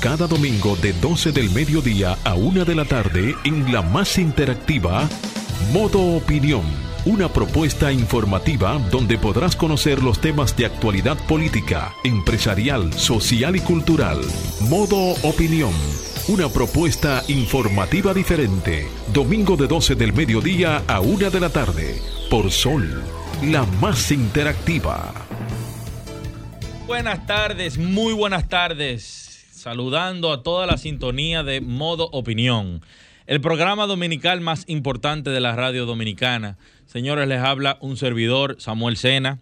Cada domingo de 12 del mediodía a 1 de la tarde en la más interactiva Modo Opinión. Una propuesta informativa donde podrás conocer los temas de actualidad política, empresarial, social y cultural. Modo Opinión. Una propuesta informativa diferente. Domingo de 12 del mediodía a 1 de la tarde. Por Sol, la más interactiva. Buenas tardes, muy buenas tardes. Saludando a toda la sintonía de Modo Opinión, el programa dominical más importante de la radio dominicana. Señores, les habla un servidor, Samuel Sena.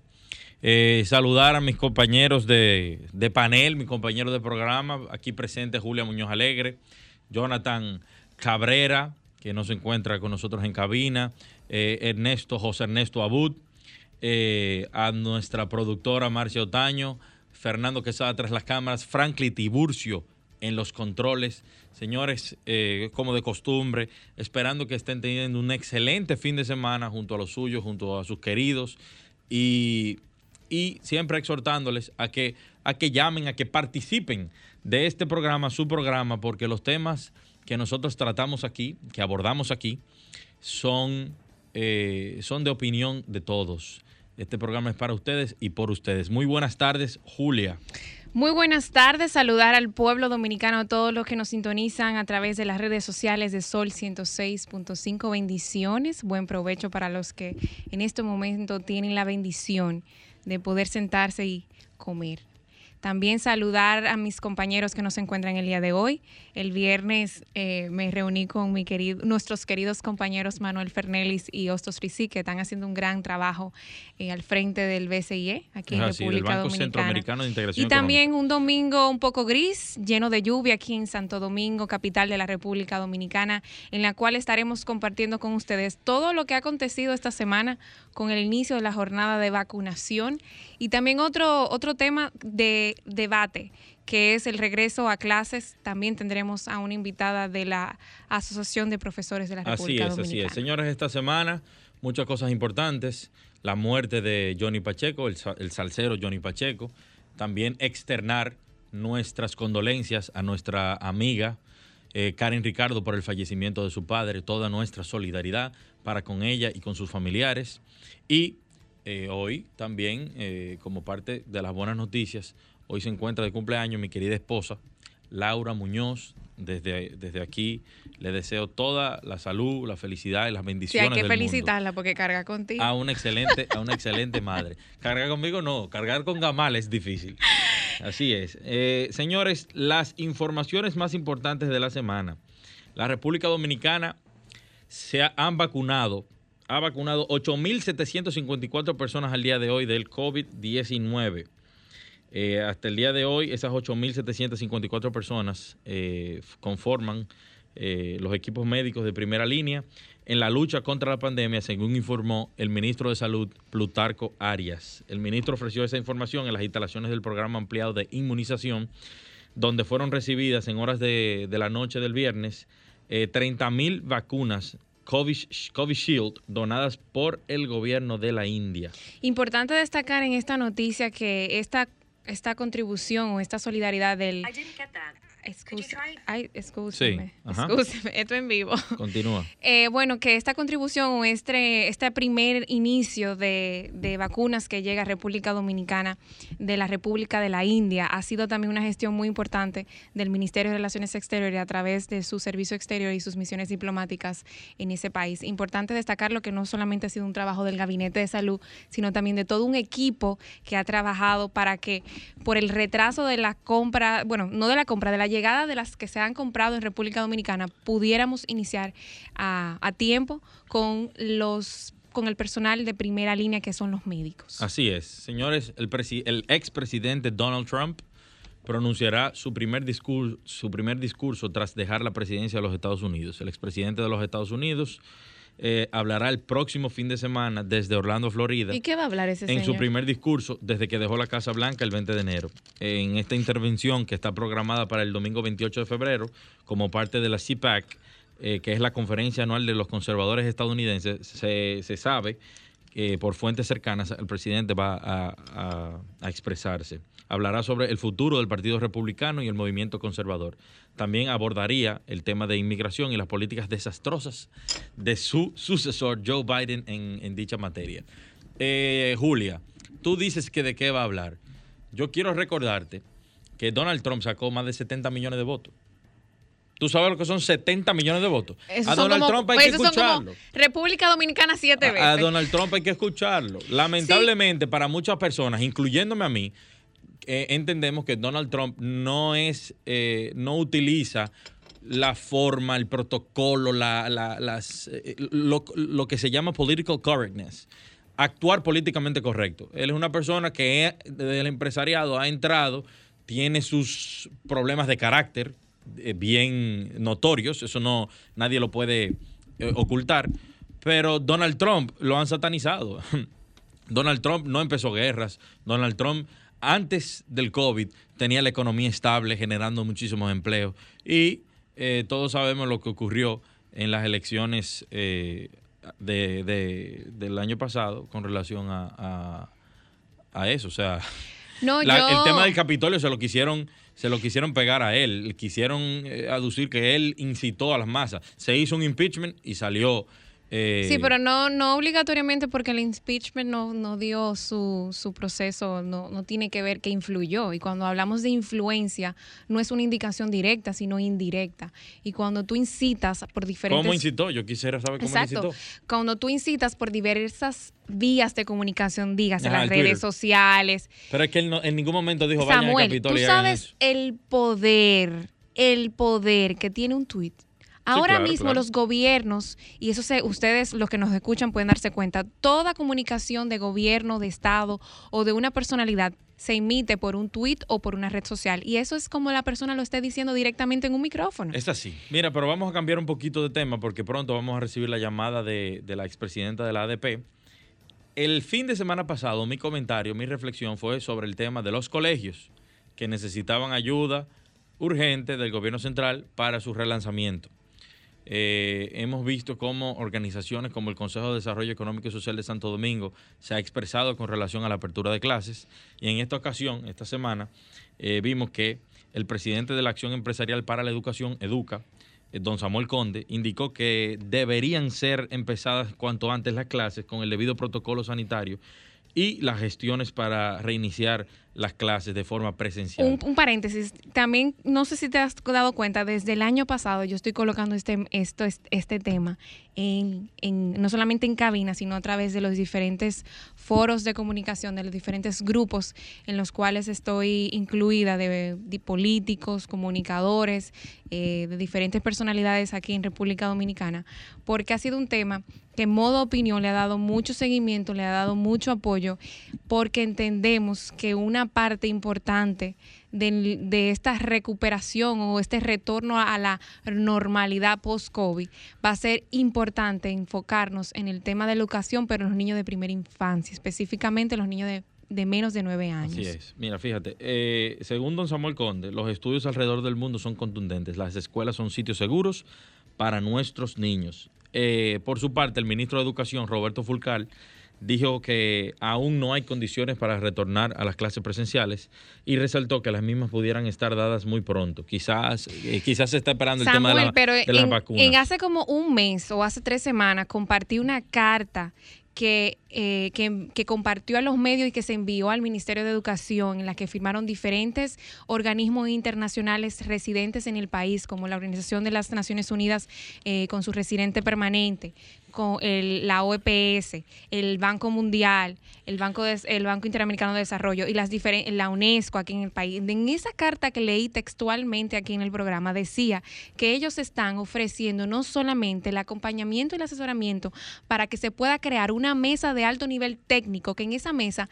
Eh, saludar a mis compañeros de, panel, mis compañeros de programa, aquí presente Julia Muñoz Alegre, Jonathan Cabrera, que no se encuentra con nosotros en cabina, eh, Ernesto, José Ernesto Abud, eh, a nuestra productora Marcia Otaño, Fernando Quesada tras las cámaras, Franklin Tiburcio en los controles. Señores, eh, como de costumbre, esperando que estén teniendo un excelente fin de semana junto a los suyos, junto a sus queridos y, y siempre exhortándoles a que, a que llamen, a que participen de este programa, su programa, porque los temas que nosotros tratamos aquí, que abordamos aquí, son, eh, son de opinión de todos. Este programa es para ustedes y por ustedes. Muy buenas tardes, Julia. Muy buenas tardes, saludar al pueblo dominicano, a todos los que nos sintonizan a través de las redes sociales de Sol 106.5. Bendiciones, buen provecho para los que en este momento tienen la bendición de poder sentarse y comer. También saludar a mis compañeros que nos encuentran el día de hoy. El viernes eh, me reuní con mi querido, nuestros queridos compañeros Manuel Fernelis y Hostos Frizi, que están haciendo un gran trabajo eh, al frente del BCIE, aquí en Ah, República sí, del Banco Dominicana. Centroamericano de Integración Y también un domingo un poco gris, lleno de lluvia aquí en Santo Domingo, capital de la República Dominicana, en la cual estaremos compartiendo con ustedes todo lo que ha acontecido esta semana con el inicio de la jornada de vacunación y también otro, otro tema de debate que es el regreso a clases. También tendremos a una invitada de la Asociación de Profesores de la Así República es, así Dominicana. es. Señores, esta semana muchas cosas importantes. La muerte de Johnny Pacheco, el salsero Johnny Pacheco. También externar nuestras condolencias a nuestra amiga eh, Karen Ricardo por el fallecimiento de su padre. Toda nuestra solidaridad para con ella y con sus familiares. Y eh, hoy también, eh, como parte de las buenas noticias, hoy se encuentra de cumpleaños mi querida esposa, Laura Muñoz. Desde, desde aquí le deseo toda la salud, la felicidad y las Sí, hay bendiciones que del mundo felicitarla porque carga contigo. a una excelente, a una excelente madre. Cargar conmigo no, cargar con Gamal es difícil. Así es. Eh, señores, las informaciones más importantes de la semana. La República Dominicana se ha- han vacunado, ha vacunado 8.754 personas al día de hoy del COVID-19. Eh, hasta el día de hoy, esas 8.754 personas eh, conforman eh, los equipos médicos de primera línea en la lucha contra la pandemia, según informó el ministro de Salud, Plutarco Arias. El ministro ofreció esa información en las instalaciones del programa ampliado de inmunización, donde fueron recibidas en horas de, de la noche del viernes eh, 30.000 vacunas Covish- Covishield donadas por el gobierno de la India. Importante destacar en esta noticia que esta, esta contribución o esta solidaridad del... Excusa- Ay, excúseme, Sí, excúseme, esto en vivo. Continúa. Eh, bueno, que esta contribución o este, este primer inicio de, de vacunas que llega a República Dominicana de la República de la India ha sido también una gestión muy importante del Ministerio de Relaciones Exteriores a través de su servicio exterior y sus misiones diplomáticas en ese país. Importante destacarlo que no solamente ha sido un trabajo del Gabinete de Salud, sino también de todo un equipo que ha trabajado para que por el retraso de la compra, bueno, no de la compra, de la llegada de las que se han comprado en República Dominicana, pudiéramos iniciar a, tiempo con los con el personal de primera línea que son los médicos. Así es. Señores, el, el expresidente Donald Trump pronunciará su primer, discurso, su primer discurso tras dejar la presidencia de los Estados Unidos. El expresidente de los Estados Unidos eh, hablará el próximo fin de semana desde Orlando, Florida. ¿Y qué va a hablar ese en señor? su primer discurso desde que dejó la Casa Blanca el 20 de enero. En esta intervención que está programada para el domingo 28 de febrero como parte de la CPAC, eh, que es la conferencia anual de los conservadores estadounidenses, se, se sabe eh, por fuentes cercanas, el presidente va a, expresarse. Hablará sobre el futuro del Partido Republicano y el movimiento conservador. También abordaría el tema de inmigración y las políticas desastrosas de su sucesor, Joe Biden, en, dicha materia. Eh, Julia, tú dices que de qué va a hablar. Yo quiero recordarte que Donald Trump sacó más de 70 millones de votos. Tú sabes lo que son 70 millones de votos. a Donald Trump hay que escucharlo. República Dominicana siete veces. A, Donald Trump hay que escucharlo. Lamentablemente, para muchas personas, incluyéndome a mí, eh, entendemos que Donald Trump no es, eh, no utiliza la forma, el protocolo, la, las, eh, lo, que se llama political correctness. Actuar políticamente correcto. Él es una persona que desde el empresariado ha entrado, tiene sus problemas de carácter, bien notorios, eso no nadie lo puede ocultar, pero Donald Trump lo han satanizado. Donald Trump no empezó guerras, Donald Trump antes del COVID tenía la economía estable, generando muchísimos empleos y eh, todos sabemos lo que ocurrió en las elecciones de, del año pasado con relación a, a, eso. O sea, el tema del Capitolio se lo quisieron se lo quisieron pegar a él, quisieron eh, aducir que él incitó a las masas. Se hizo un impeachment y salió eh, sí, pero no, no obligatoriamente porque el impeachment no, no dio su, su proceso, no, no, tiene que ver que influyó. Y cuando hablamos de influencia, no es una indicación directa, sino indirecta. Y cuando tú incitas por diferentes... ¿Cómo incitó? Yo quisiera saber cómo Exacto. incitó. Cuando tú incitas por diversas vías de comunicación, digas, en las redes sociales. Pero es que él en ningún momento dijo, Samuel, Capitolio tú sabes el poder, el poder que tiene un tuit Ahora mismo los gobiernos, y eso se, ustedes los que nos escuchan pueden darse cuenta, toda comunicación de gobierno, de Estado o de una personalidad se emite por un tuit o por una red social. Y eso es como la persona lo esté diciendo directamente en un micrófono. Es así. Mira, pero vamos a cambiar un poquito de tema porque pronto vamos a recibir la llamada de, de la expresidenta de la ADP. El fin de semana pasado mi comentario, mi reflexión fue sobre el tema de los colegios que necesitaban ayuda urgente del gobierno central para su relanzamiento. Eh, hemos visto cómo organizaciones como el Consejo de Desarrollo Económico y Social de Santo Domingo se ha expresado con relación a la apertura de clases. Y en esta ocasión, esta semana, eh, vimos que el presidente de la Acción Empresarial para la Educación, Educa, eh, don Samuel Conde, indicó que deberían ser empezadas cuanto antes las clases con el debido protocolo sanitario y las gestiones para reiniciar las clases de forma presencial. Un, paréntesis, también no sé si te has dado cuenta, desde el año pasado yo estoy colocando este, esto, este tema en, no solamente en cabina, sino a través de los diferentes foros de comunicación, de los diferentes grupos en los cuales estoy incluida, de, políticos, comunicadores, eh, de diferentes personalidades aquí en República Dominicana, porque ha sido un tema que en modo opinión le ha dado mucho seguimiento, le ha dado mucho apoyo, porque entendemos que una parte importante de, esta recuperación o este retorno a la normalidad post-COVID va a ser importante enfocarnos en el tema de educación, pero en los niños de primera infancia, específicamente los niños de menos de nueve años. Así es. Mira, fíjate, eh, según don Samuel Conde, los estudios alrededor del mundo son contundentes. Las escuelas son sitios seguros para nuestros niños. Eh, por su parte, el ministro de Educación, Roberto Fulcal, dijo que aún no hay condiciones para retornar a las clases presenciales y resaltó que las mismas pudieran estar dadas muy pronto. Quizás, eh, quizás se está esperando el tema de la, pero en, vacunas. En hace como un mes o hace tres semanas compartí una carta que, eh, que, que, compartió a los medios y que se envió al Ministerio de Educación, en la que firmaron diferentes organismos internacionales residentes en el país, como la Organización de las Naciones Unidas eh, con su residente permanente, con el, la OEPS, el Banco Mundial, el Banco, de, el Banco Interamericano de Desarrollo y las la UNESCO aquí en el país. En esa carta que leí textualmente aquí en el programa decía que ellos están ofreciendo no solamente el acompañamiento y el asesoramiento para que se pueda crear una mesa de alto nivel técnico, que en esa mesa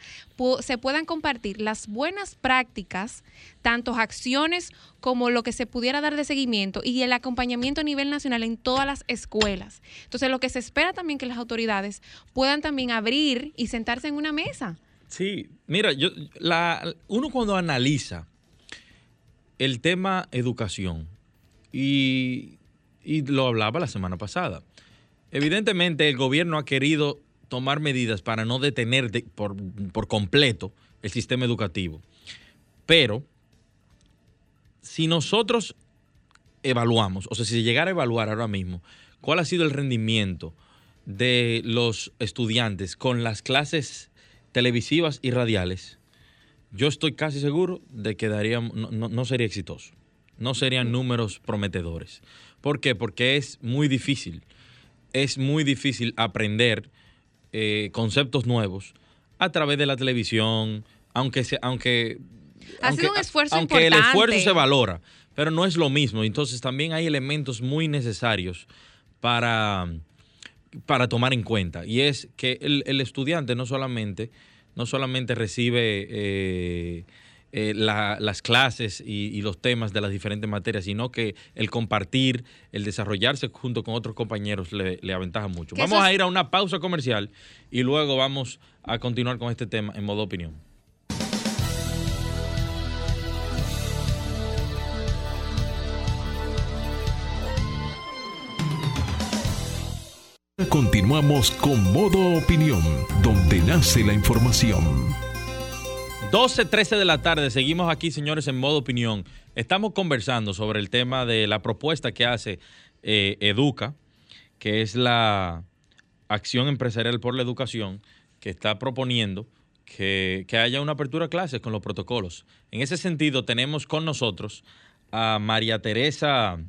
se puedan compartir las buenas prácticas, tanto acciones como lo que se pudiera dar de seguimiento y el acompañamiento a nivel nacional en todas las escuelas. Entonces, lo que se espera también que las autoridades puedan también abrir y sentarse en una mesa. Sí, mira, yo, uno cuando analiza el tema educación, y, y lo hablaba la semana pasada, evidentemente el gobierno ha querido tomar medidas para no detener por, por completo el sistema educativo. Pero si nosotros evaluamos, o sea, si se llegara a evaluar ahora mismo, cuál ha sido el rendimiento de los estudiantes con las clases televisivas y radiales, yo estoy casi seguro de que daría, no, sería exitoso. No serían números prometedores. ¿Por qué? Porque es muy difícil. Es muy difícil aprender eh, conceptos nuevos a través de la televisión, aunque aunque ha sido un esfuerzo aunque el esfuerzo se valora, pero no es lo mismo. Entonces también hay elementos muy necesarios para, para tomar en cuenta. Y es que el, estudiante no solamente, no solamente recibe eh, eh, las clases y, los temas de las diferentes materias, sino que el compartir, el desarrollarse junto con otros compañeros le, le aventaja mucho. Vamos a ir a una pausa comercial y luego vamos a continuar con este tema en modo opinión. Continuamos con Modo Opinión, donde nace la información. 12, 13 de la tarde, seguimos aquí, señores, en Modo Opinión. Estamos conversando sobre el tema de la propuesta que hace eh, Educa, que es la acción empresarial por la educación, que está proponiendo que, que haya una apertura a clases con los protocolos. En ese sentido, tenemos con nosotros a María Teresa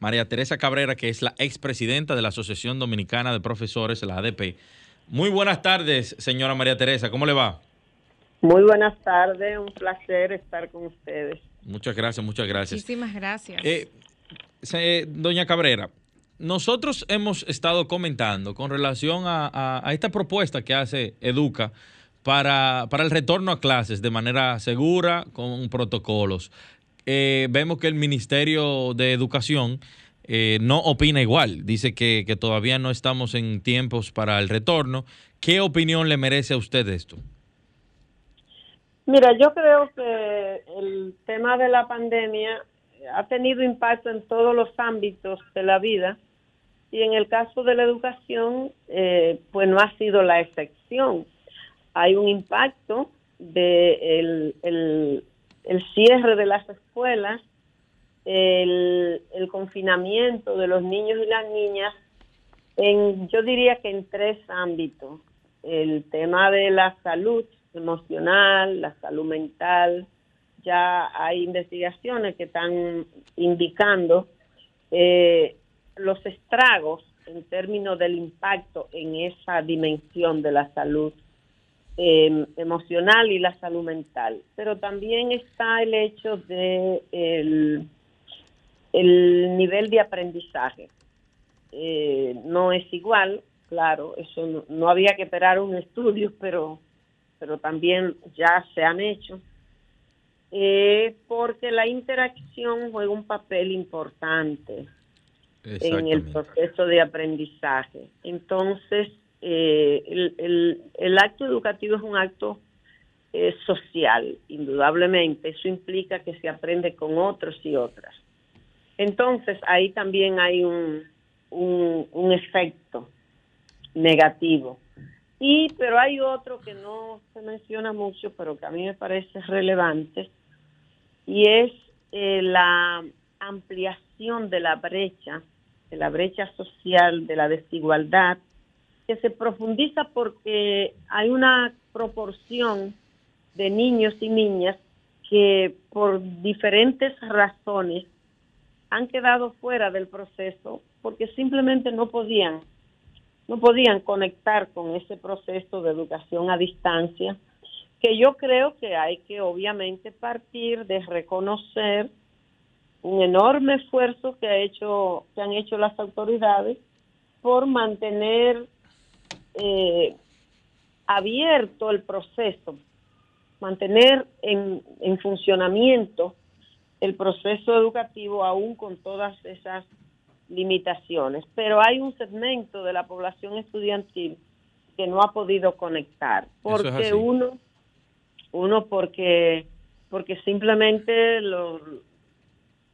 María Teresa Cabrera, que es la expresidenta de la Asociación Dominicana de Profesores, la ADP. Muy buenas tardes, señora María Teresa, ¿cómo le va? Muy buenas tardes, un placer estar con ustedes. Muchas gracias, muchas gracias. Muchísimas gracias. Eh, doña Cabrera, nosotros hemos estado comentando con relación a, esta propuesta que hace Educa para, para, el retorno a clases de manera segura, con protocolos. Eh, vemos que el Ministerio de Educación eh, no opina igual. Dice que, todavía no estamos en tiempos para el retorno. ¿Qué opinión le merece a usted esto? Mira, yo creo que el tema de la pandemia ha tenido impacto en todos los ámbitos de la vida y en el caso de la educación, eh, pues no ha sido la excepción. Hay un impacto de el, el cierre de las escuelas, el, confinamiento de los niños y las niñas, en, yo diría que en tres ámbitos. El tema de la salud emocional, la salud mental, ya hay investigaciones que están indicando eh, los estragos en términos del impacto en esa dimensión de la salud Em, emocional y la salud mental. Pero también está el hecho de el, nivel de aprendizaje. Eh, no es igual, claro, eso no, había que esperar un estudio, pero, pero también ya se han hecho. Eh, porque la interacción juega un papel importante en el proceso de aprendizaje. Entonces, eh, el, el, acto educativo es un acto eh, social, indudablemente. Eso implica que se aprende con otros y otras. Entonces, ahí también hay un, un, efecto negativo. Y, pero hay otro que no se menciona mucho, pero que a mí me parece relevante, y es eh, la ampliación de la brecha, de la brecha social, de la desigualdad que se profundiza porque hay una proporción de niños y niñas que por diferentes razones han quedado fuera del proceso porque simplemente no podían no podían conectar con ese proceso de educación a distancia que yo creo que hay que obviamente partir de reconocer un enorme esfuerzo que ha hecho que han hecho las autoridades por mantener eh, abierto el proceso, mantener en, en funcionamiento el proceso educativo aún con todas esas limitaciones. Pero hay un segmento de la población estudiantil que no ha podido conectar. Porque uno, uno porque, porque simplemente lo,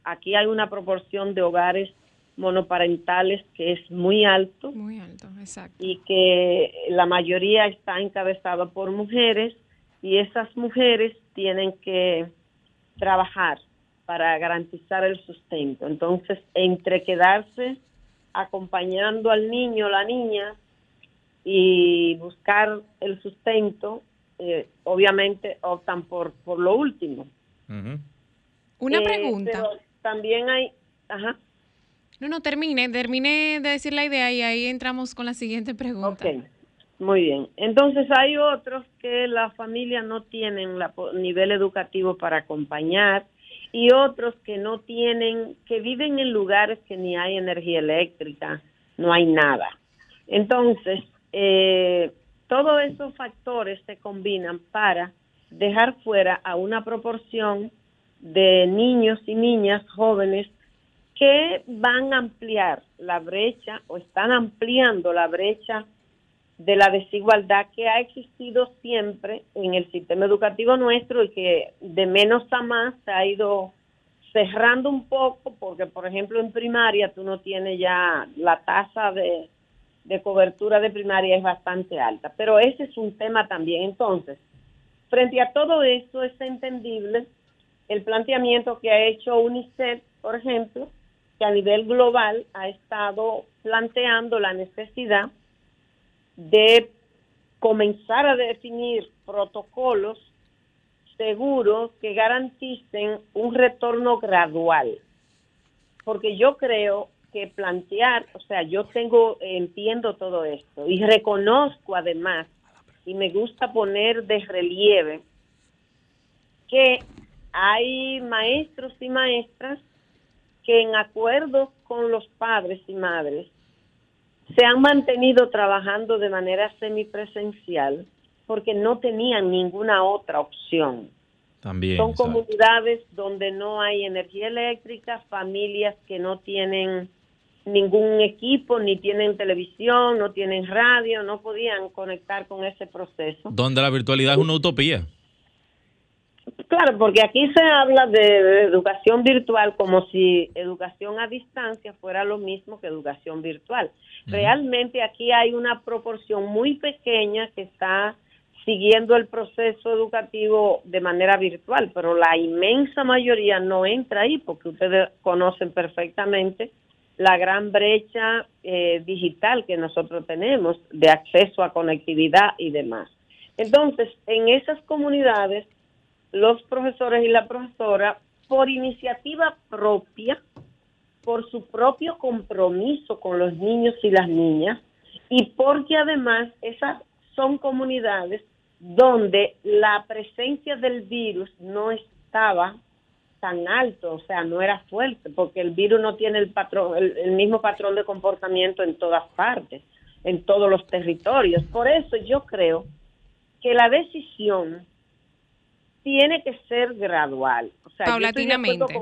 aquí hay una proporción de hogares monoparentales que es muy alto. Muy alto, exacto. Y que la mayoría está encabezada por mujeres y esas mujeres tienen que trabajar para garantizar el sustento. Entonces, entre quedarse acompañando al niño o la niña y buscar el sustento, eh, obviamente optan por, por lo último. Una eh, pregunta. también hay... Ajá. No, no, termine, termine de decir la idea y ahí entramos con la siguiente pregunta. Ok, muy bien. Entonces hay otros que la familia no tienen la, nivel educativo para acompañar y otros que no tienen, que viven en lugares que ni hay energía eléctrica, no hay nada. Entonces, eh, todos esos factores se combinan para dejar fuera a una proporción de niños y niñas jóvenes que van a ampliar la brecha o están ampliando la brecha de la desigualdad que ha existido siempre en el sistema educativo nuestro y que de menos a más se ha ido cerrando un poco porque, por ejemplo, en primaria tú no tienes ya la tasa de, de cobertura de primaria es bastante alta, pero ese es un tema también. Entonces, frente a todo esto es entendible el planteamiento que ha hecho UNICEF, por ejemplo, que a nivel global ha estado planteando la necesidad de comenzar a definir protocolos seguros que garanticen un retorno gradual. Porque yo creo que plantear, o sea, yo tengo, entiendo todo esto y reconozco además, y me gusta poner de relieve, que hay maestros y maestras que en acuerdo con los padres y madres se han mantenido trabajando de manera semipresencial porque no tenían ninguna otra opción. También, Son comunidades donde no hay energía eléctrica, familias que no tienen ningún equipo, ni tienen televisión, no tienen radio, no podían conectar con ese proceso. Donde la virtualidad es una utopía. Claro, porque aquí se habla de, educación virtual como si educación a distancia fuera lo mismo que educación virtual. Realmente aquí hay una proporción muy pequeña que está siguiendo el proceso educativo de manera virtual, pero la inmensa mayoría no entra ahí porque ustedes conocen perfectamente la gran brecha eh, digital que nosotros tenemos de acceso a conectividad y demás. Entonces, en esas comunidades los profesores y la profesora, por iniciativa propia, por su propio compromiso con los niños y las niñas, y porque además esas son comunidades donde la presencia del virus no estaba tan alto, o sea, no era fuerte, porque el virus no tiene el patrón, el, mismo patrón de comportamiento en todas partes, en todos los territorios. Por eso yo creo que la decisión tiene que ser gradual. O sea, Paulatinamente.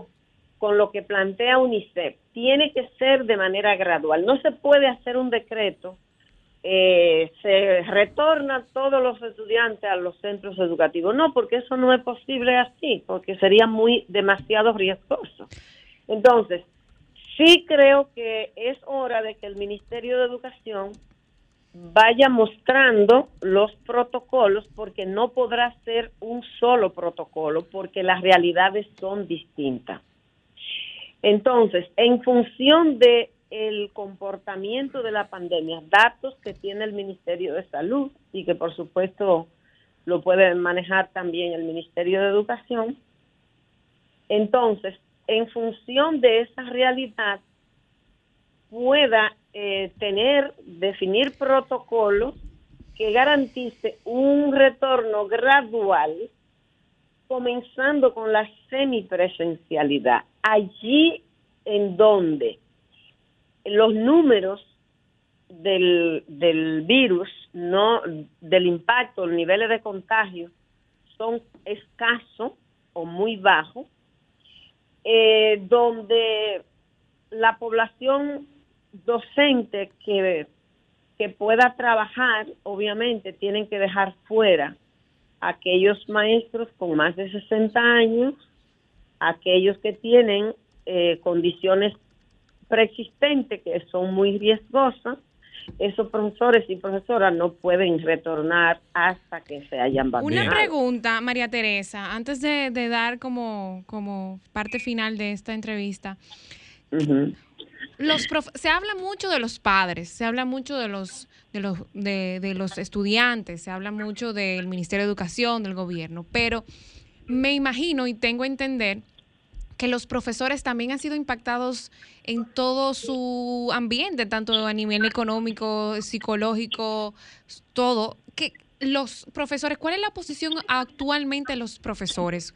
con, lo que plantea UNICEF. Tiene que ser de manera gradual. No se puede hacer un decreto. Eh, se retorna todos los estudiantes a los centros educativos. No, porque eso no es posible así, porque sería muy demasiado riesgoso. Entonces, sí creo que es hora de que el Ministerio de Educación vaya mostrando los protocolos porque no podrá ser un solo protocolo porque las realidades son distintas. Entonces, en función de el comportamiento de la pandemia, datos que tiene el Ministerio de Salud y que por supuesto lo puede manejar también el Ministerio de Educación. Entonces, en función de esa realidad, pueda eh, tener, definir protocolos que garantice un retorno gradual, comenzando con la semipresencialidad. Allí en donde los números del, del virus, no del impacto, los niveles de contagio son escasos o muy bajos, eh, donde la población docente que, que pueda trabajar, obviamente, tienen que dejar fuera aquellos maestros con más de 60 años, aquellos que tienen eh, condiciones preexistentes que son muy riesgosas, esos profesores y profesoras no pueden retornar hasta que se hayan vacunado. Una pregunta, María Teresa, antes de, dar como, como parte final de esta entrevista. Los se habla mucho de los padres, se habla mucho de los, de los, de, los estudiantes, se habla mucho del Ministerio de Educación, del gobierno, pero me imagino y tengo a entender que los profesores también han sido impactados en todo su ambiente, tanto a nivel económico, psicológico, todo. Que los profesores, ¿cuál es la posición actualmente de los profesores?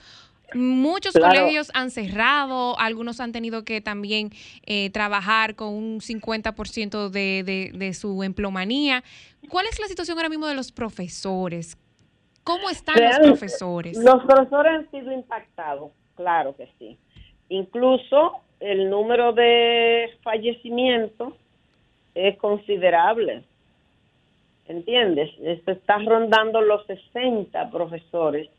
Muchos colegios han cerrado, algunos han tenido que también eh, trabajar con un 50% de, de, de su emplomanía. ¿Cuál es la situación ahora mismo de los profesores? ¿Cómo están los profesores? Los profesores han sido impactados, claro que sí. Incluso el número de fallecimientos es considerable. ¿Entiendes? Se está rondando los 60 profesores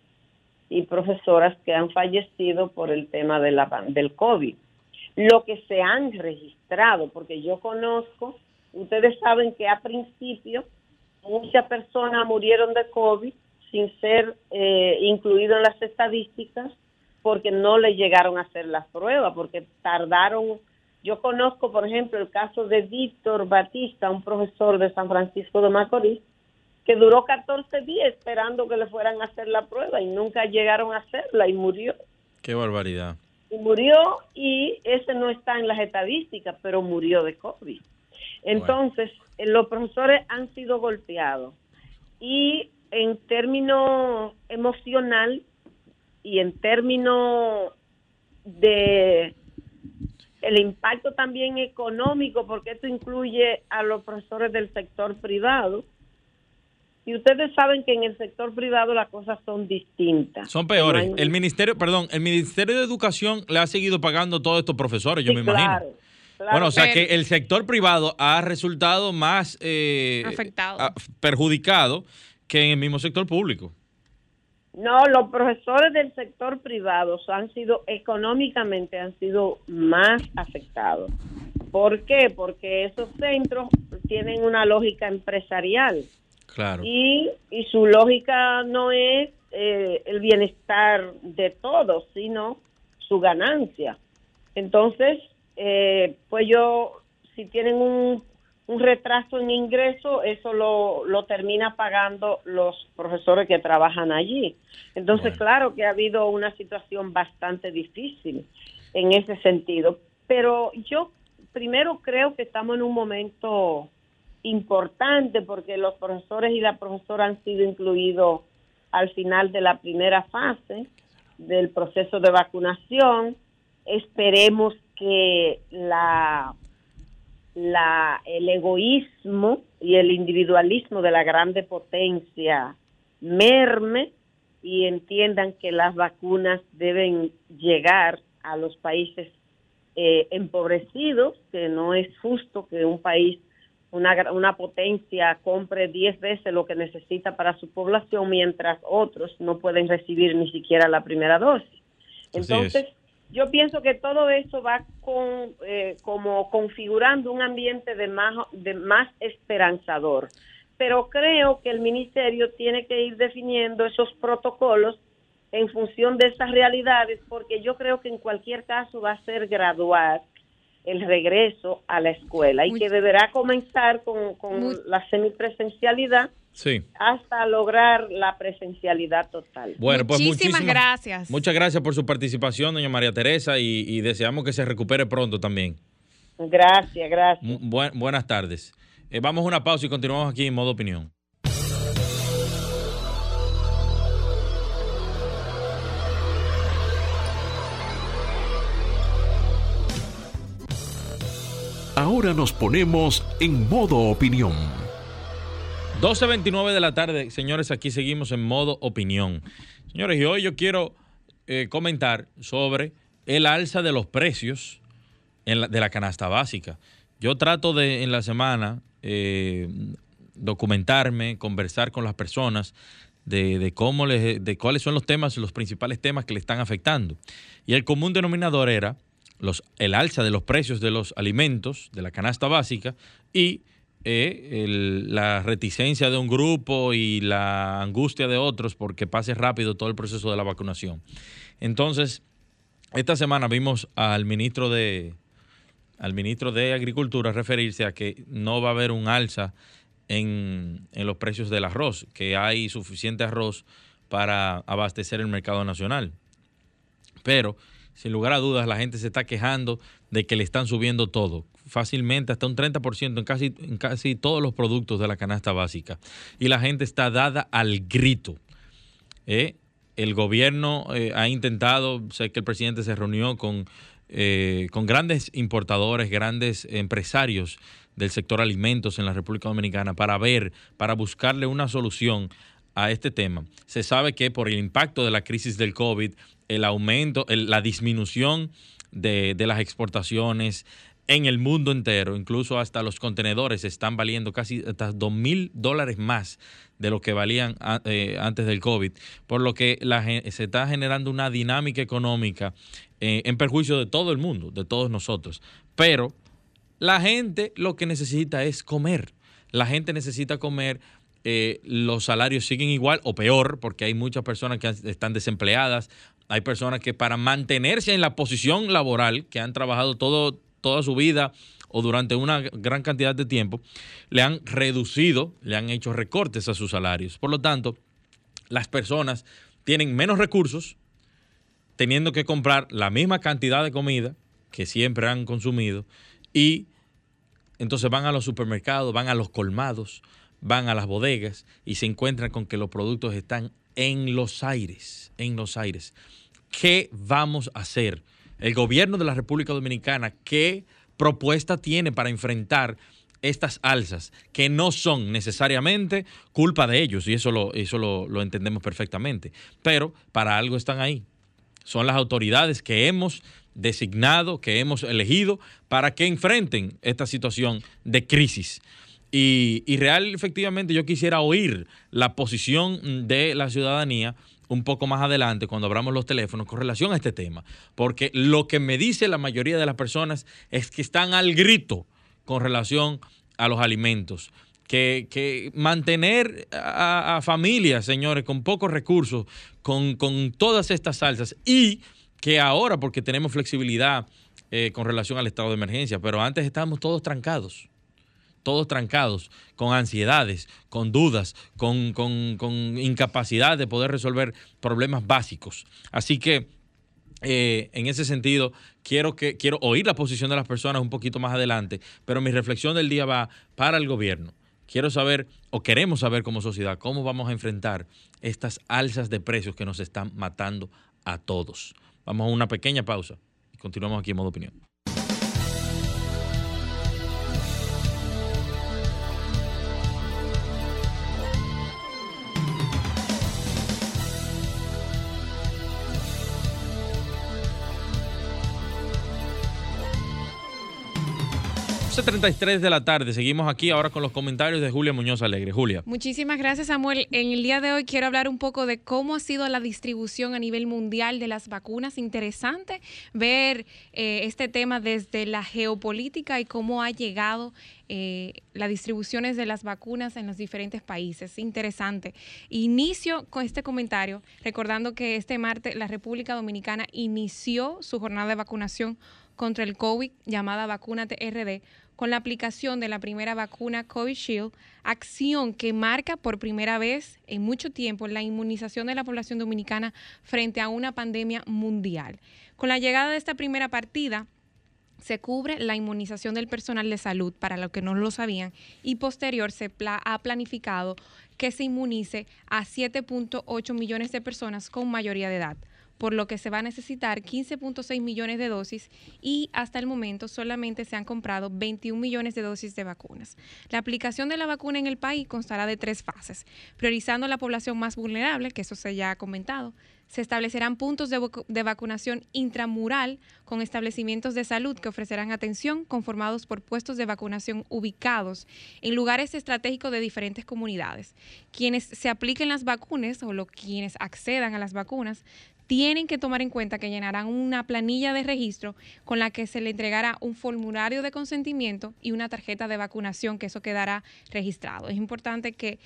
y profesoras que han fallecido por el tema de la, del COVID. Lo que se han registrado, porque yo conozco, ustedes saben que a principio muchas personas murieron de COVID sin ser eh, incluido en las estadísticas porque no le llegaron a hacer las pruebas, porque tardaron. Yo conozco, por ejemplo, el caso de Víctor Batista, un profesor de San Francisco de Macorís, que duró 14 días esperando que le fueran a hacer la prueba y nunca llegaron a hacerla y murió. Qué barbaridad. Y murió y ese no está en las estadísticas, pero murió de COVID. Entonces, los profesores han sido golpeados y en términos emocional y en términos de el impacto también económico, porque esto incluye a los profesores del sector privado. Y ustedes saben que en el sector privado las cosas son distintas. Son peores. El ministerio, perdón, el Ministerio de Educación le ha seguido pagando a todos estos profesores, yo me imagino. bueno, o sea que el sector privado ha resultado más eh, afectado, perjudicado que en el mismo sector público. No, los profesores del sector privado han sido económicamente han sido más afectados. ¿Por qué? Porque esos centros tienen una lógica empresarial. Claro. Y, y su lógica no es eh, el bienestar de todos, sino su ganancia. Entonces, eh, pues yo, si tienen un un retraso en ingreso, eso lo, lo termina pagando los profesores que trabajan allí. Entonces, claro que ha habido una situación bastante difícil en ese sentido. Pero yo primero creo que estamos en un momento importante porque los profesores y la profesora han sido incluidos al final de la primera fase del proceso de vacunación. Esperemos que la la, el egoísmo y el individualismo de la grande potencia merme y entiendan que las vacunas deben llegar a los países eh, empobrecidos, que no es justo que un país, una, una potencia compre 10 veces lo que necesita para su población, mientras otros no pueden recibir ni siquiera la primera dosis. Entonces, yo pienso que todo eso va con, eh, como configurando un ambiente de más, de más esperanzador. Pero creo que el ministerio tiene que ir definiendo esos protocolos en función de esas realidades, porque yo creo que en cualquier caso va a ser gradual el regreso a la escuela y que deberá comenzar con, con la semipresencialidad Sí. hasta lograr la presencialidad total. Bueno, pues muchísimas, gracias. Muchas gracias por su participación, doña María Teresa, y, deseamos que se recupere pronto también. Gracias, gracias. buenas tardes. Eh, vamos a una pausa y continuamos aquí en modo opinión. Ahora nos ponemos en modo opinión 12.29 de la tarde, señores, aquí seguimos en modo opinión. Señores, y hoy yo quiero eh, comentar sobre el alza de los precios de la canasta básica. Yo trato de en la semana eh, documentarme, conversar con las personas de, cómo les, de cuáles son los temas, los principales temas que le están afectando. Y el común denominador era los, el alza de los precios de los alimentos, de la canasta básica, y eh, la reticencia de un grupo y la angustia de otros porque pase rápido todo el proceso de la vacunación. Entonces, esta semana vimos al ministro de al ministro de Agricultura referirse a que no va a haber un alza en, en los precios del arroz, que hay suficiente arroz para abastecer el mercado nacional. Pero, sin lugar a dudas, la gente se está quejando de que le están subiendo todo, fácilmente hasta un 30% en casi, en casi todos los productos de la canasta básica. Y la gente está dada al grito. ¿eh? el gobierno eh, ha intentado, sé que el presidente se reunió con, eh, con grandes importadores, grandes empresarios del sector alimentos en la República Dominicana para ver, para buscarle una solución a este tema. Se sabe que por el impacto de la crisis del COVID, el aumento, la disminución de, de las exportaciones, en el mundo entero, incluso hasta los contenedores están valiendo casi hasta dos mil dólares más de lo que valían eh, antes del COVID, por lo que se está generando una dinámica económica eh, en perjuicio de todo el mundo, de todos nosotros. Pero la gente lo que necesita es comer. La gente necesita comer. Eh, los salarios siguen igual o peor, porque hay muchas personas que están desempleadas, hay personas que para mantenerse en la posición laboral, que han trabajado todo, toda su vida o durante una gran cantidad de tiempo, le han reducido, le han hecho recortes a sus salarios. Por lo tanto, las personas tienen menos recursos, teniendo que comprar la misma cantidad de comida que siempre han consumido y entonces van a los supermercados, van a los colmados, van a las bodegas y se encuentran con que los productos están en los aires, en los aires. ¿Qué vamos a hacer? el gobierno de la República Dominicana, ¿qué propuesta tiene para enfrentar estas alzas que no son necesariamente culpa de ellos y eso lo, eso lo, entendemos perfectamente, pero para algo están ahí. Son las autoridades que hemos designado, que hemos elegido para que enfrenten esta situación de crisis. Y, y real, efectivamente, yo quisiera oír la posición de la ciudadanía un poco más adelante cuando abramos los teléfonos con relación a este tema, porque lo que me dice la mayoría de las personas es que están al grito con relación a los alimentos. Que, mantener a, familias, señores, con pocos recursos, con, todas estas salsas y que ahora, porque tenemos flexibilidad eh, con relación al estado de emergencia, pero antes estábamos todos trancados todos trancados, con ansiedades, con dudas, con, incapacidad de poder resolver problemas básicos. Así que eh, en ese sentido, quiero, que, quiero oír la posición de las personas un poquito más adelante, pero mi reflexión del día va para el gobierno. Quiero saber, o queremos saber como sociedad, cómo vamos a enfrentar estas alzas de precios que nos están matando a todos. Vamos a una pequeña pausa y continuamos aquí en modo opinión. 33 de la tarde. Seguimos aquí ahora con los comentarios de Julia Muñoz Alegre. Julia. Muchísimas gracias, Samuel. En el día de hoy quiero hablar un poco de cómo ha sido la distribución a nivel mundial de las vacunas. Interesante ver eh, este tema desde la geopolítica y cómo ha llegado eh, las distribuciones de las vacunas en los diferentes países. Interesante. Inicio con este comentario recordando que este martes la República Dominicana inició su jornada de vacunación contra el COVID llamada Vacuna TRD con la aplicación de la primera vacuna Covishield, acción que marca por primera vez en mucho tiempo la inmunización de la población dominicana frente a una pandemia mundial. Con la llegada de esta primera partida, se cubre la inmunización del personal de salud, para los que no lo sabían, y posterior se ha planificado que se inmunice a 7.8 millones de personas con mayoría de edad por lo que se va a necesitar 15.6 millones de dosis y hasta el momento solamente se han comprado 21 millones de dosis de vacunas. La aplicación de la vacuna en el país constará de tres fases, priorizando la población más vulnerable, que eso se ya ha comentado, se establecerán puntos de, vacunación intramural con establecimientos de salud que ofrecerán atención conformados por puestos de vacunación ubicados en lugares estratégicos de diferentes comunidades. Quienes se apliquen las vacunas o quienes accedan a las vacunas tienen que tomar en cuenta que llenarán una planilla de registro con la que se le entregará un formulario de consentimiento y una tarjeta de vacunación, que eso quedará registrado. Es importante que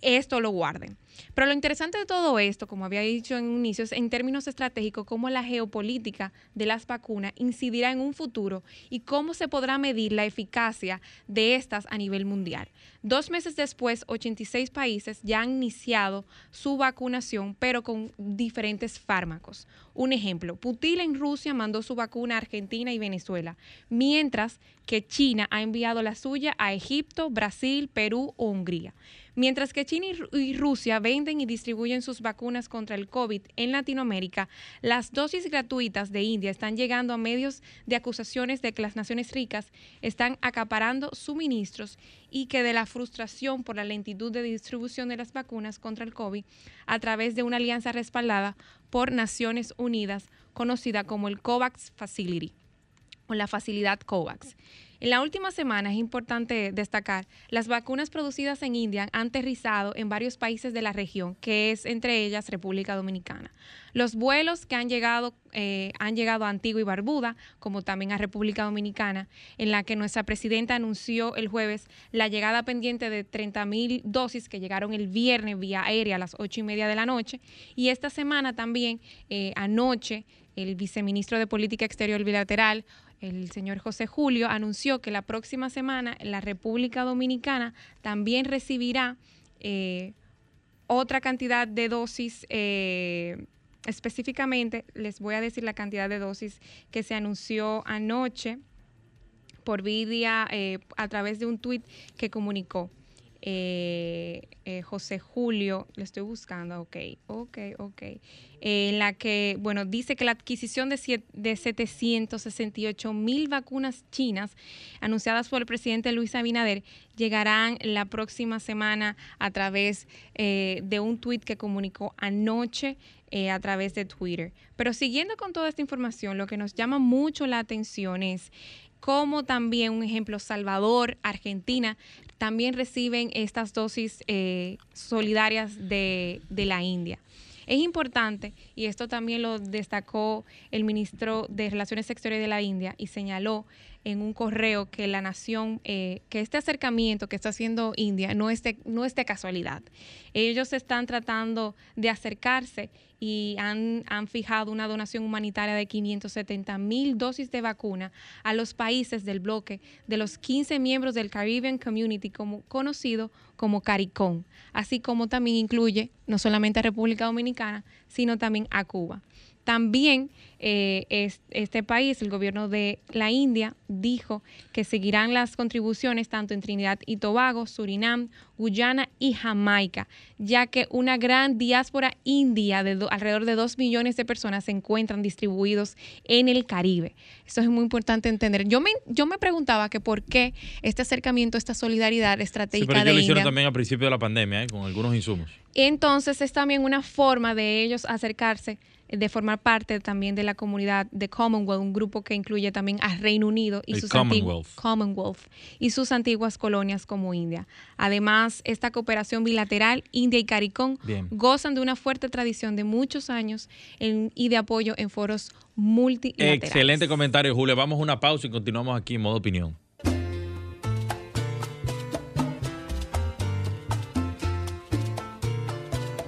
esto lo guarden. Pero lo interesante de todo esto, como había dicho en un inicio, es en términos estratégicos cómo la geopolítica de las vacunas incidirá en un futuro y cómo se podrá medir la eficacia de estas a nivel mundial. Dos meses después, 86 países ya han iniciado su vacunación, pero con diferentes fármacos. Un ejemplo, Putin en Rusia mandó su vacuna a Argentina y Venezuela, mientras que China ha enviado la suya a Egipto, Brasil, Perú o Hungría. Mientras que China y Rusia venden y distribuyen sus vacunas contra el COVID en Latinoamérica, las dosis gratuitas de India están llegando a medios de acusaciones de que las naciones ricas están acaparando suministros y que de la frustración por la lentitud de distribución de las vacunas contra el COVID a través de una alianza respaldada por Naciones Unidas conocida como el COVAX Facility o la facilidad COVAX. En la última semana es importante destacar, las vacunas producidas en India han aterrizado en varios países de la región, que es entre ellas República Dominicana. Los vuelos que han llegado, eh, han llegado a Antigua y Barbuda, como también a República Dominicana, en la que nuestra presidenta anunció el jueves la llegada pendiente de 30 mil dosis que llegaron el viernes vía aérea a las ocho y media de la noche. Y esta semana también, eh, anoche, el viceministro de Política Exterior Bilateral, el señor José Julio anunció que la próxima semana la República Dominicana también recibirá eh, otra cantidad de dosis. Eh, específicamente, les voy a decir la cantidad de dosis que se anunció anoche por vía eh, a través de un tuit que comunicó. José Julio, le estoy buscando, ok, ok, ok en la que, bueno, dice que la adquisición de, de 768 mil vacunas chinas anunciadas por el presidente Luis Abinader llegarán la próxima semana a través eh, de un tuit que comunicó anoche eh, a través de Twitter. Pero siguiendo con toda esta información, lo que nos llama mucho la atención es cómo también, un ejemplo, Salvador, Argentina, también reciben estas dosis eh, solidarias de, de la India. Es importante, y esto también lo destacó el ministro de Relaciones Exteriores de la India y señaló en un correo que la nación, eh, que este acercamiento que está haciendo India no es, de, no es de casualidad. Ellos están tratando de acercarse y han, han fijado una donación humanitaria de 570 mil dosis de vacuna a los países del bloque de los 15 miembros del Caribbean Community, como, conocido como CARICOM, así como también incluye no solamente a República Dominicana, sino también a Cuba. También eh, este país, el gobierno de la India, dijo que seguirán las contribuciones tanto en Trinidad y Tobago, Surinam, Guyana y Jamaica, ya que una gran diáspora india de alrededor de dos millones de personas se encuentran distribuidos en el Caribe. Eso es muy importante entender. Yo me, yo me preguntaba que por qué este acercamiento, esta solidaridad estratégica sí, pero lo hicieron también al principio de la pandemia, ¿eh? con algunos insumos. Entonces es también una forma de ellos acercarse de formar parte también de la comunidad de Commonwealth, un grupo que incluye también a Reino Unido y, sus, Commonwealth. y sus antiguas colonias como India. Además, esta cooperación bilateral, India y CARICOM, gozan de una fuerte tradición de muchos años y de apoyo en foros multilaterales. Excelente comentario, Julio. Vamos a una pausa y continuamos aquí en modo opinión.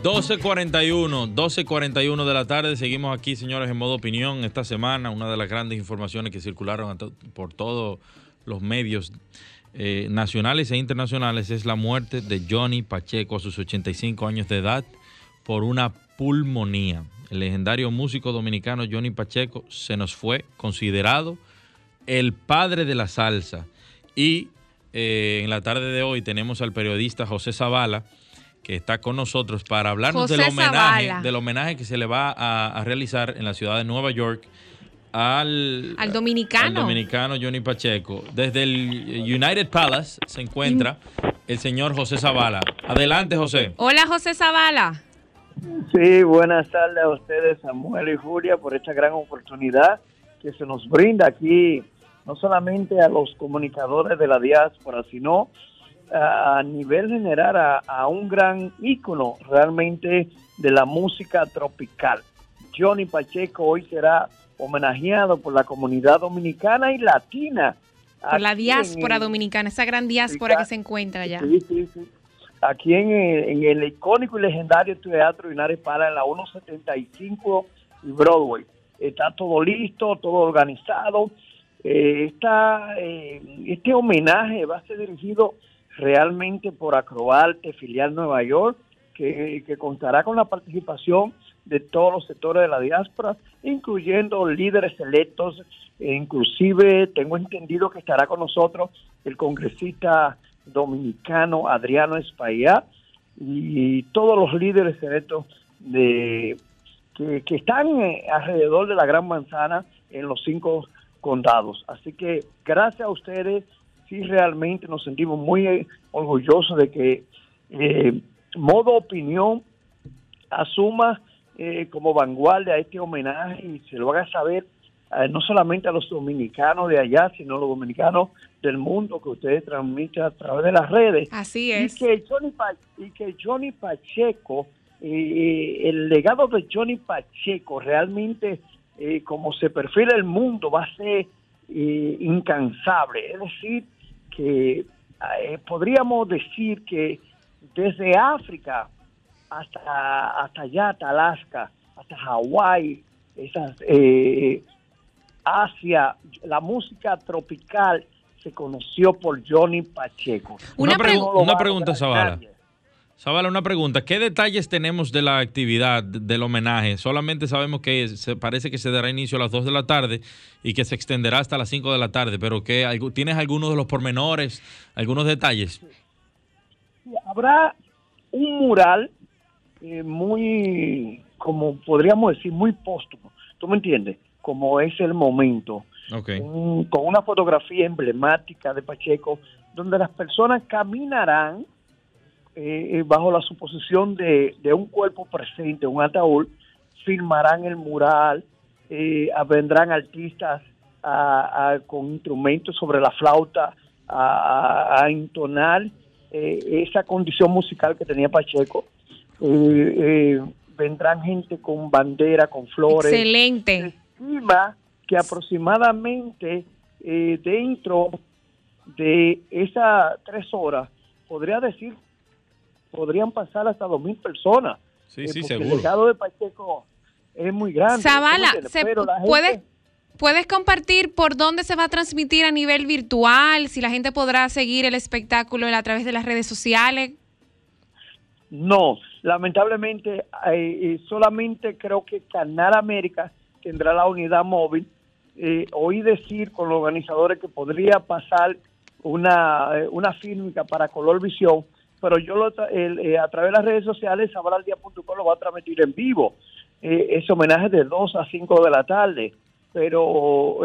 12.41, 12.41 de la tarde. Seguimos aquí, señores, en modo opinión. Esta semana, una de las grandes informaciones que circularon por todos los medios eh, nacionales e internacionales es la muerte de Johnny Pacheco a sus 85 años de edad por una pulmonía. El legendario músico dominicano Johnny Pacheco se nos fue considerado el padre de la salsa. Y eh, en la tarde de hoy tenemos al periodista José Zavala que está con nosotros para hablarnos del homenaje, del homenaje que se le va a, realizar en la ciudad de Nueva York al, al dominicano. dominicano Johnny Pacheco. Desde el United Palace se encuentra el señor José Zavala. Adelante, José. Hola, José Zavala. Sí, buenas tardes a ustedes, Samuel y Julia, por esta gran oportunidad que se nos brinda aquí, no solamente a los comunicadores de la diáspora, sino a nivel general a, un gran ícono realmente de la música tropical. Johnny Pacheco hoy será homenajeado por la comunidad dominicana y latina. Por la diáspora dominicana, esa gran diáspora que se encuentra allá. Sí, sí, sí. Aquí en el, icónico y legendario Teatro Inares Para en la 175 y Broadway. Está todo listo, todo organizado. Eh, está, eh, este homenaje va a ser dirigido realmente por Acroarte, filial Nueva York, que, que contará con la participación de todos los sectores de la diáspora, incluyendo líderes electos, e inclusive tengo entendido que estará con nosotros el congresista dominicano Adriano Espaillá y todos los líderes electos de, que, que están eh, alrededor de la Gran Manzana en los cinco condados. Así que gracias a ustedes, sí realmente nos sentimos muy eh, orgullosos de que eh, Modo Opinión asuma eh, como vanguardia este homenaje y se lo haga saber eh, no solamente a los dominicanos de allá, sino a los dominicanos del mundo que ustedes transmiten a través de las redes. Así es. Y que Johnny, y que Johnny Pacheco, el legado de Johnny Pacheco realmente, como se perfila el mundo, va a ser incansable. Es decir, que podríamos decir que desde África hasta, hasta allá, hasta Alaska, hasta Hawái, esas, eh, Asia, la música tropical se conoció por Johnny Pacheco. Una, una pregunta, Zavala. Zavala, una pregunta. ¿Qué detalles tenemos de la actividad del homenaje? Solamente sabemos que se, parece que se dará inicio a las 2 de la tarde y que se extenderá hasta las 5 de la tarde, pero que ¿tienes algunos de los pormenores, algunos detalles? Habrá un mural eh, muy, como podríamos decir, muy póstumo. ¿Tú me entiendes? Como es el momento. con una fotografía emblemática de Pacheco, donde las personas caminarán eh, eh, bajo la suposición de, un cuerpo presente, un ataúd, filmarán el mural, vendrán artistas con instrumentos sobre la flauta a, a entonar esa condición musical que tenía Pacheco eh, eh, vendrán gente con bandera, con flores. Excelente. Se estima que aproximadamente eh, dentro de esas tres horas, podría decir, podrían pasar hasta dos mil personas. Sí, sí, seguro. El legado de Pacheco es muy grande. Zavala, ¿se puede, ¿puedes compartir por dónde se va a transmitir a nivel virtual? Si la gente podrá seguir el espectáculo a través de las redes sociales. No, lamentablemente eh, solamente creo que Canal América tendrá la unidad móvil. Eh, oí decir con los organizadores que podría pasar una, eh, una fílmica para Color Visión, pero yo lo, eh, a través de las redes sociales, sabraldia.com lo va a transmitir en vivo. ese homenaje de 2 a 5 de la tarde, pero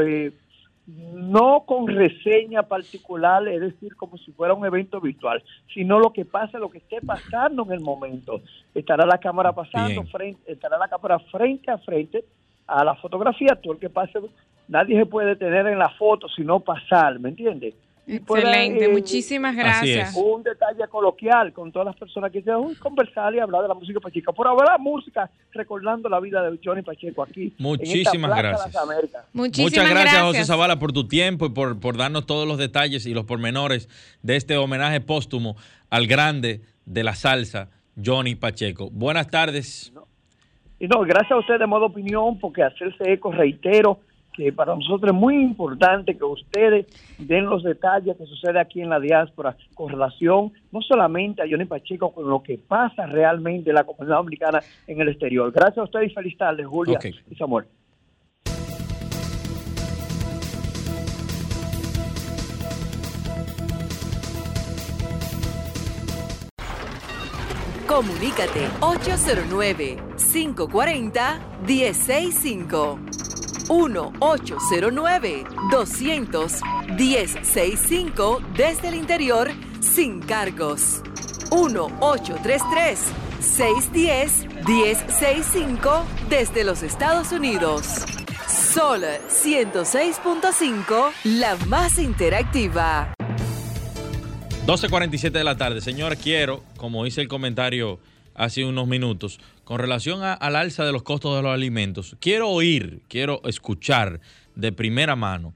no con reseña particular, es decir, como si fuera un evento virtual, sino lo que pasa, lo que esté pasando en el momento. Estará la cámara pasando, frente, estará la cámara frente a frente a la fotografía, todo el que pase, nadie se puede detener en la foto, sino pasar, ¿me entiendes? Excelente, muchísimas gracias. Un detalle coloquial con todas las personas que quieran conversar y hablar de la música Pacheco. Por hablar música, recordando la vida de Johnny Pacheco aquí. Muchísimas gracias. Muchísimas Muchas gracias, José Zavala, por tu tiempo y por, por darnos todos los detalles y los pormenores de este homenaje póstumo al grande de la salsa, Johnny Pacheco. Buenas tardes. Y no, gracias a usted de modo opinión, porque hacerse eco, reitero, que para nosotros es muy importante que ustedes den los detalles que sucede aquí en la diáspora con relación no solamente a Johnny Pacheco, con lo que pasa realmente en la comunidad dominicana en el exterior. Gracias a ustedes y feliz tarde, Julia y Samuel. Comunícate 809 540 1065 1-809-200-1065 desde el interior sin cargos. 1-833-610-1065 desde los Estados Unidos. Sol 106.5, la más interactiva. 12.47 de la tarde. Señor, quiero, como hice el comentario hace unos minutos, con relación a- al alza de los costos de los alimentos, quiero oír, quiero escuchar de primera mano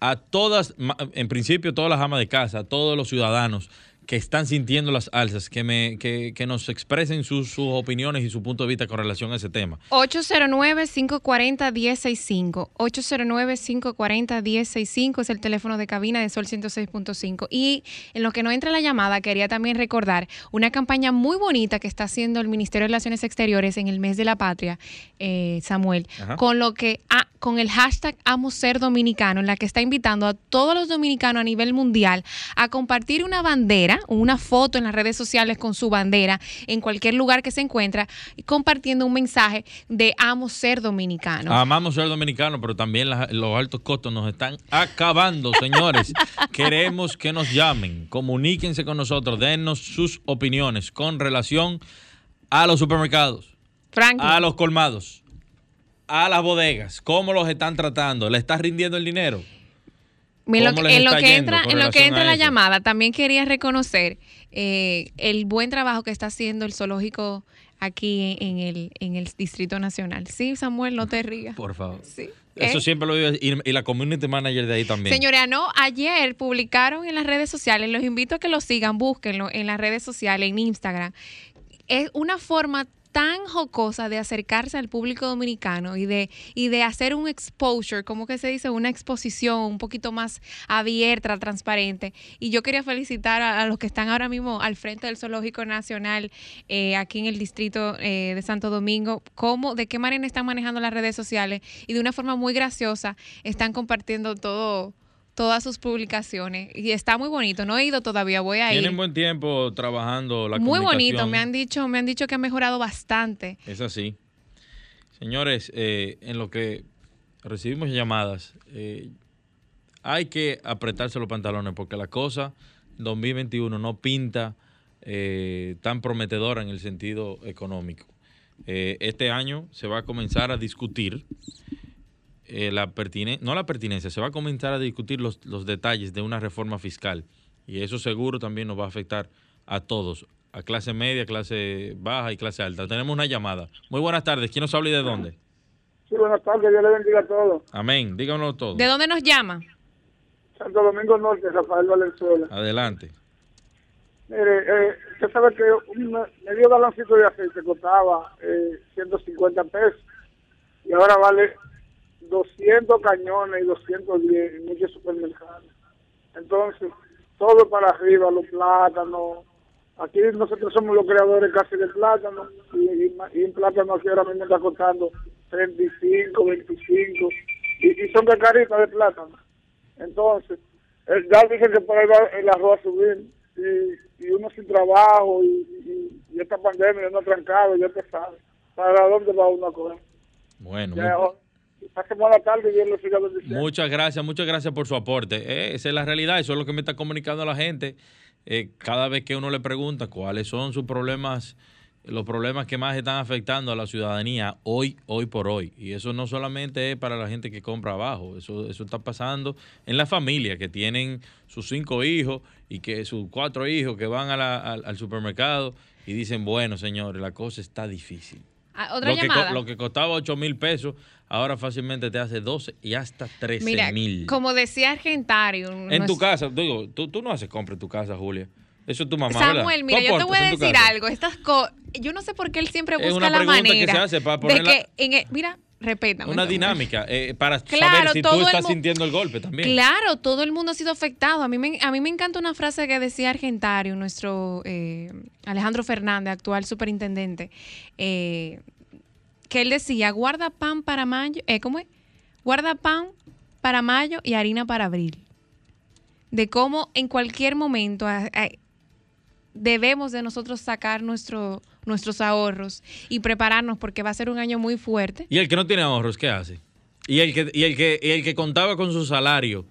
a todas, en principio todas las amas de casa, a todos los ciudadanos que están sintiendo las alzas, que, me, que, que nos expresen sus, sus opiniones y su punto de vista con relación a ese tema. 809-540-1065. 809-540-1065 es el teléfono de cabina de Sol 106.5. Y en lo que no entra la llamada, quería también recordar una campaña muy bonita que está haciendo el Ministerio de Relaciones Exteriores en el mes de la patria, eh, Samuel, Ajá. con lo que ah, con el hashtag Amo Ser Dominicano, en la que está invitando a todos los dominicanos a nivel mundial a compartir una bandera, una foto en las redes sociales con su bandera en cualquier lugar que se encuentra, compartiendo un mensaje de Amo Ser Dominicano. Amamos ser dominicanos, pero también los altos costos nos están acabando, señores. Queremos que nos llamen, comuníquense con nosotros, dennos sus opiniones con relación a los supermercados, Franklin. a los colmados, a las bodegas. ¿Cómo los están tratando? ¿Le está rindiendo el dinero? Mira, ¿Cómo lo- les en lo que entra, en lo que entra la llamada, también quería reconocer eh, el buen trabajo que está haciendo el zoológico aquí en el, en el Distrito Nacional. Sí, Samuel, no te rías. Por favor. Sí. Eso ¿Eh? siempre lo digo. Y, y la community manager de ahí también. Señora, no, ayer publicaron en las redes sociales, los invito a que lo sigan, búsquenlo en las redes sociales, en Instagram. Es una forma tan jocosa de acercarse al público dominicano y de, y de hacer un exposure, como que se dice, una exposición un poquito más abierta, transparente. Y yo quería felicitar a, los que están ahora mismo al frente del Zoológico Nacional eh, aquí en el distrito eh, de Santo Domingo, cómo, de qué manera están manejando las redes sociales y de una forma muy graciosa están compartiendo todo todas sus publicaciones y está muy bonito. No he ido todavía, voy a ir. Tienen buen tiempo trabajando la muy bonito, me han dicho, me han dicho que ha mejorado bastante. Es así. Señores, eh, en lo que recibimos llamadas, eh, hay que apretarse los pantalones porque la cosa 2021 no pinta eh, tan prometedora en el sentido económico. Este año se va a comenzar a discutir eh, la pertinencia, no la pertinencia, se va a comenzar a discutir los, los detalles de una reforma fiscal y eso seguro también nos va a afectar a todos, a clase media, clase baja y clase alta. Tenemos una llamada. Muy buenas tardes. ¿Quién nos habla y de dónde? Sí, buenas tardes, Dios le bendiga a todos. Amén. Díganos todo. ¿De dónde nos llama? Santo Domingo Norte, Rafael Valenzuela. Adelante. Mire, eh, usted sabe que un me- medio galoncito de aceite costaba eh, 150 pesos y ahora vale 200 cañones y 210 en muchos supermercados. Entonces, todo para arriba, los plátanos. Aquí nosotros somos los creadores casi de plátano y, y, y un plátano aquí ahora mismo está costando 35, 25 y, y son de carita de plátano. Entonces, eh, ya dicen que por ahí va el arroz a subir y, y uno sin trabajo y, y- y esta pandemia uno trancado, ya te sabe. ¿Para dónde va uno a coger? Bueno, Ya, muy- Muchas gracias, muchas gracias por su aporte. Eh, esa es la realidad, eso es lo que me está comunicando la gente. Eh, cada vez que uno le pregunta cuáles son sus problemas, los problemas que más están afectando a la ciudadanía hoy, hoy por hoy. Y eso no solamente es para la gente que compra abajo, eso, eso está pasando en la familia que tienen sus cinco hijos y que sus cuatro hijos que van al, al supermercado y dicen, bueno, señores, la cosa está difícil. Ah, Otra Lo que, lo costaba 8 mil pesos, ahora fácilmente te hace 12 y hasta 13 Mira, mil. como decía Argentario. En tu casa, digo, tú, tú no haces compra en tu casa, Julia. Eso es tu mamá, Samuel, ¿verdad? mira, yo te voy a decir algo. Estas co- yo no sé por qué él siempre Es busca una la pregunta que manera se hace para de que en el- mira, respétame. Una dinámica eh, para Claro, saber si tú estás sintiendo el golpe también. Claro, todo el mundo ha sido afectado. A mí me, a mí me encanta una frase que decía Argentario, nuestro eh, Alejandro Fernández, actual superintendente, eh, que él decía, guarda pan para mayo, eh, ¿cómo es? Guarda pan para mayo y harina para abril. De cómo en cualquier momento debemos de nosotros sacar nuestro, nuestros ahorros y prepararnos porque va a ser un año muy fuerte. Y el que no tiene ahorros, ¿qué hace? Y el que, y el que, y el que contaba con su salario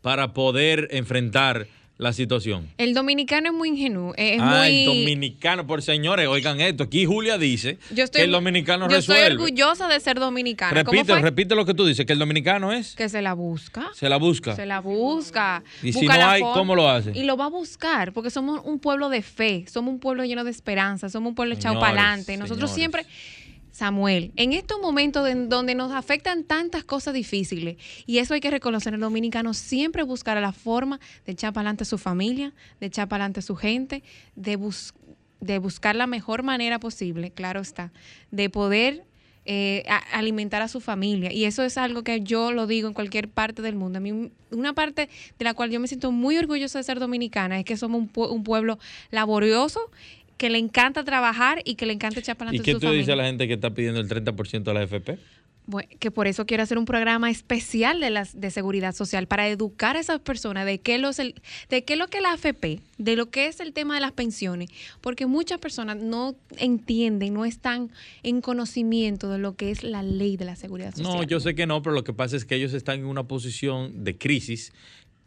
para poder enfrentar la situación? El dominicano es muy ingenuo. eh, Es ah, muy... el dominicano, por señores, oigan esto. Aquí Julia dice Yo estoy, que el dominicano yo resuelve. estoy orgullosa de ser dominicana. ¿Cómo repite, repite lo que tú dices, que el dominicano es, Que se la busca. se la busca. Se la busca. Y si busca no la hay, forma. ¿cómo lo hace? Y lo va a buscar, porque somos un pueblo de fe, somos un pueblo lleno de esperanza, somos un pueblo echado para adelante. Nosotros señores. siempre, Samuel, en estos momentos en donde nos afectan tantas cosas difíciles, y eso hay que reconocer, el dominicano siempre buscará la forma de echar para adelante a su familia, de echar para adelante a su gente, de, bus- de buscar la mejor manera posible, claro está, de poder eh, alimentar a su familia. Y eso es algo que yo lo digo en cualquier parte del mundo. A mí, una parte de la cual yo me siento muy orgullosa de ser dominicana es que somos un, un pueblo laborioso, que le encanta trabajar y que le encanta echar para ¿Y qué tú familia. dices a la gente que está pidiendo el 30% de la FP? Bueno, que por eso quiero hacer un programa especial de las de seguridad social para educar a esas personas de qué los el- de qué es lo que es la AFP, de lo que es el tema de las pensiones, porque muchas personas no entienden, no están en conocimiento de lo que es la ley de la seguridad social. No, yo sé que no, pero lo que pasa es que ellos están en una posición de crisis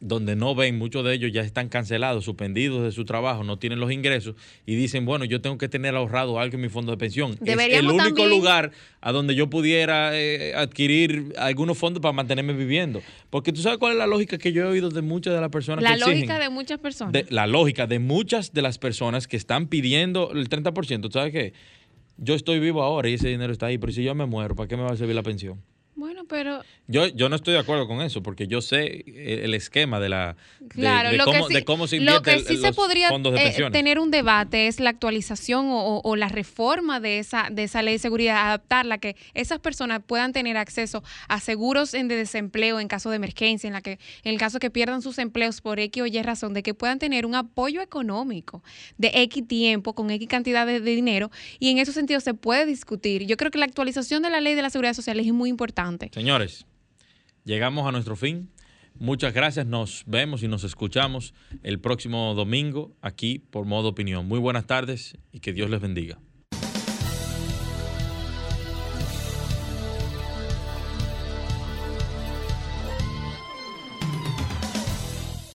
donde no ven, muchos de ellos ya están cancelados, suspendidos de su trabajo, no tienen los ingresos y dicen, bueno, yo tengo que tener ahorrado algo en mi fondo de pensión. es el único también- lugar a donde yo pudiera eh, adquirir algunos fondos para mantenerme viviendo. Porque tú sabes cuál es la lógica que yo he oído de muchas de las personas la que exigen. lógica de muchas personas. de- la lógica de muchas de las personas que están pidiendo el 30%. ¿Tú sabes qué? Yo estoy vivo ahora y ese dinero está ahí, pero si yo me muero, ¿para qué me va a servir la pensión? Bueno, pero Yo, yo no estoy de acuerdo con eso, porque yo sé el, el esquema de la de, Claro, de lo, cómo, que sí, de cómo se lo el- sí se podría de eh, tener un debate es la actualización o, o- la reforma de esa de esa ley de seguridad, adaptarla que esas personas puedan tener acceso a seguros en de desempleo en caso de emergencia, en la que en el caso que pierdan sus empleos por X o Y razón, de que puedan tener un apoyo económico de X tiempo con X cantidad de, de dinero y en ese sentido se puede discutir. Yo creo que la actualización de la ley de la seguridad social es muy Señores, llegamos a nuestro fin. Muchas gracias. Nos vemos y nos escuchamos el próximo domingo aquí por Modo Opinión. Muy buenas tardes y que Dios les bendiga.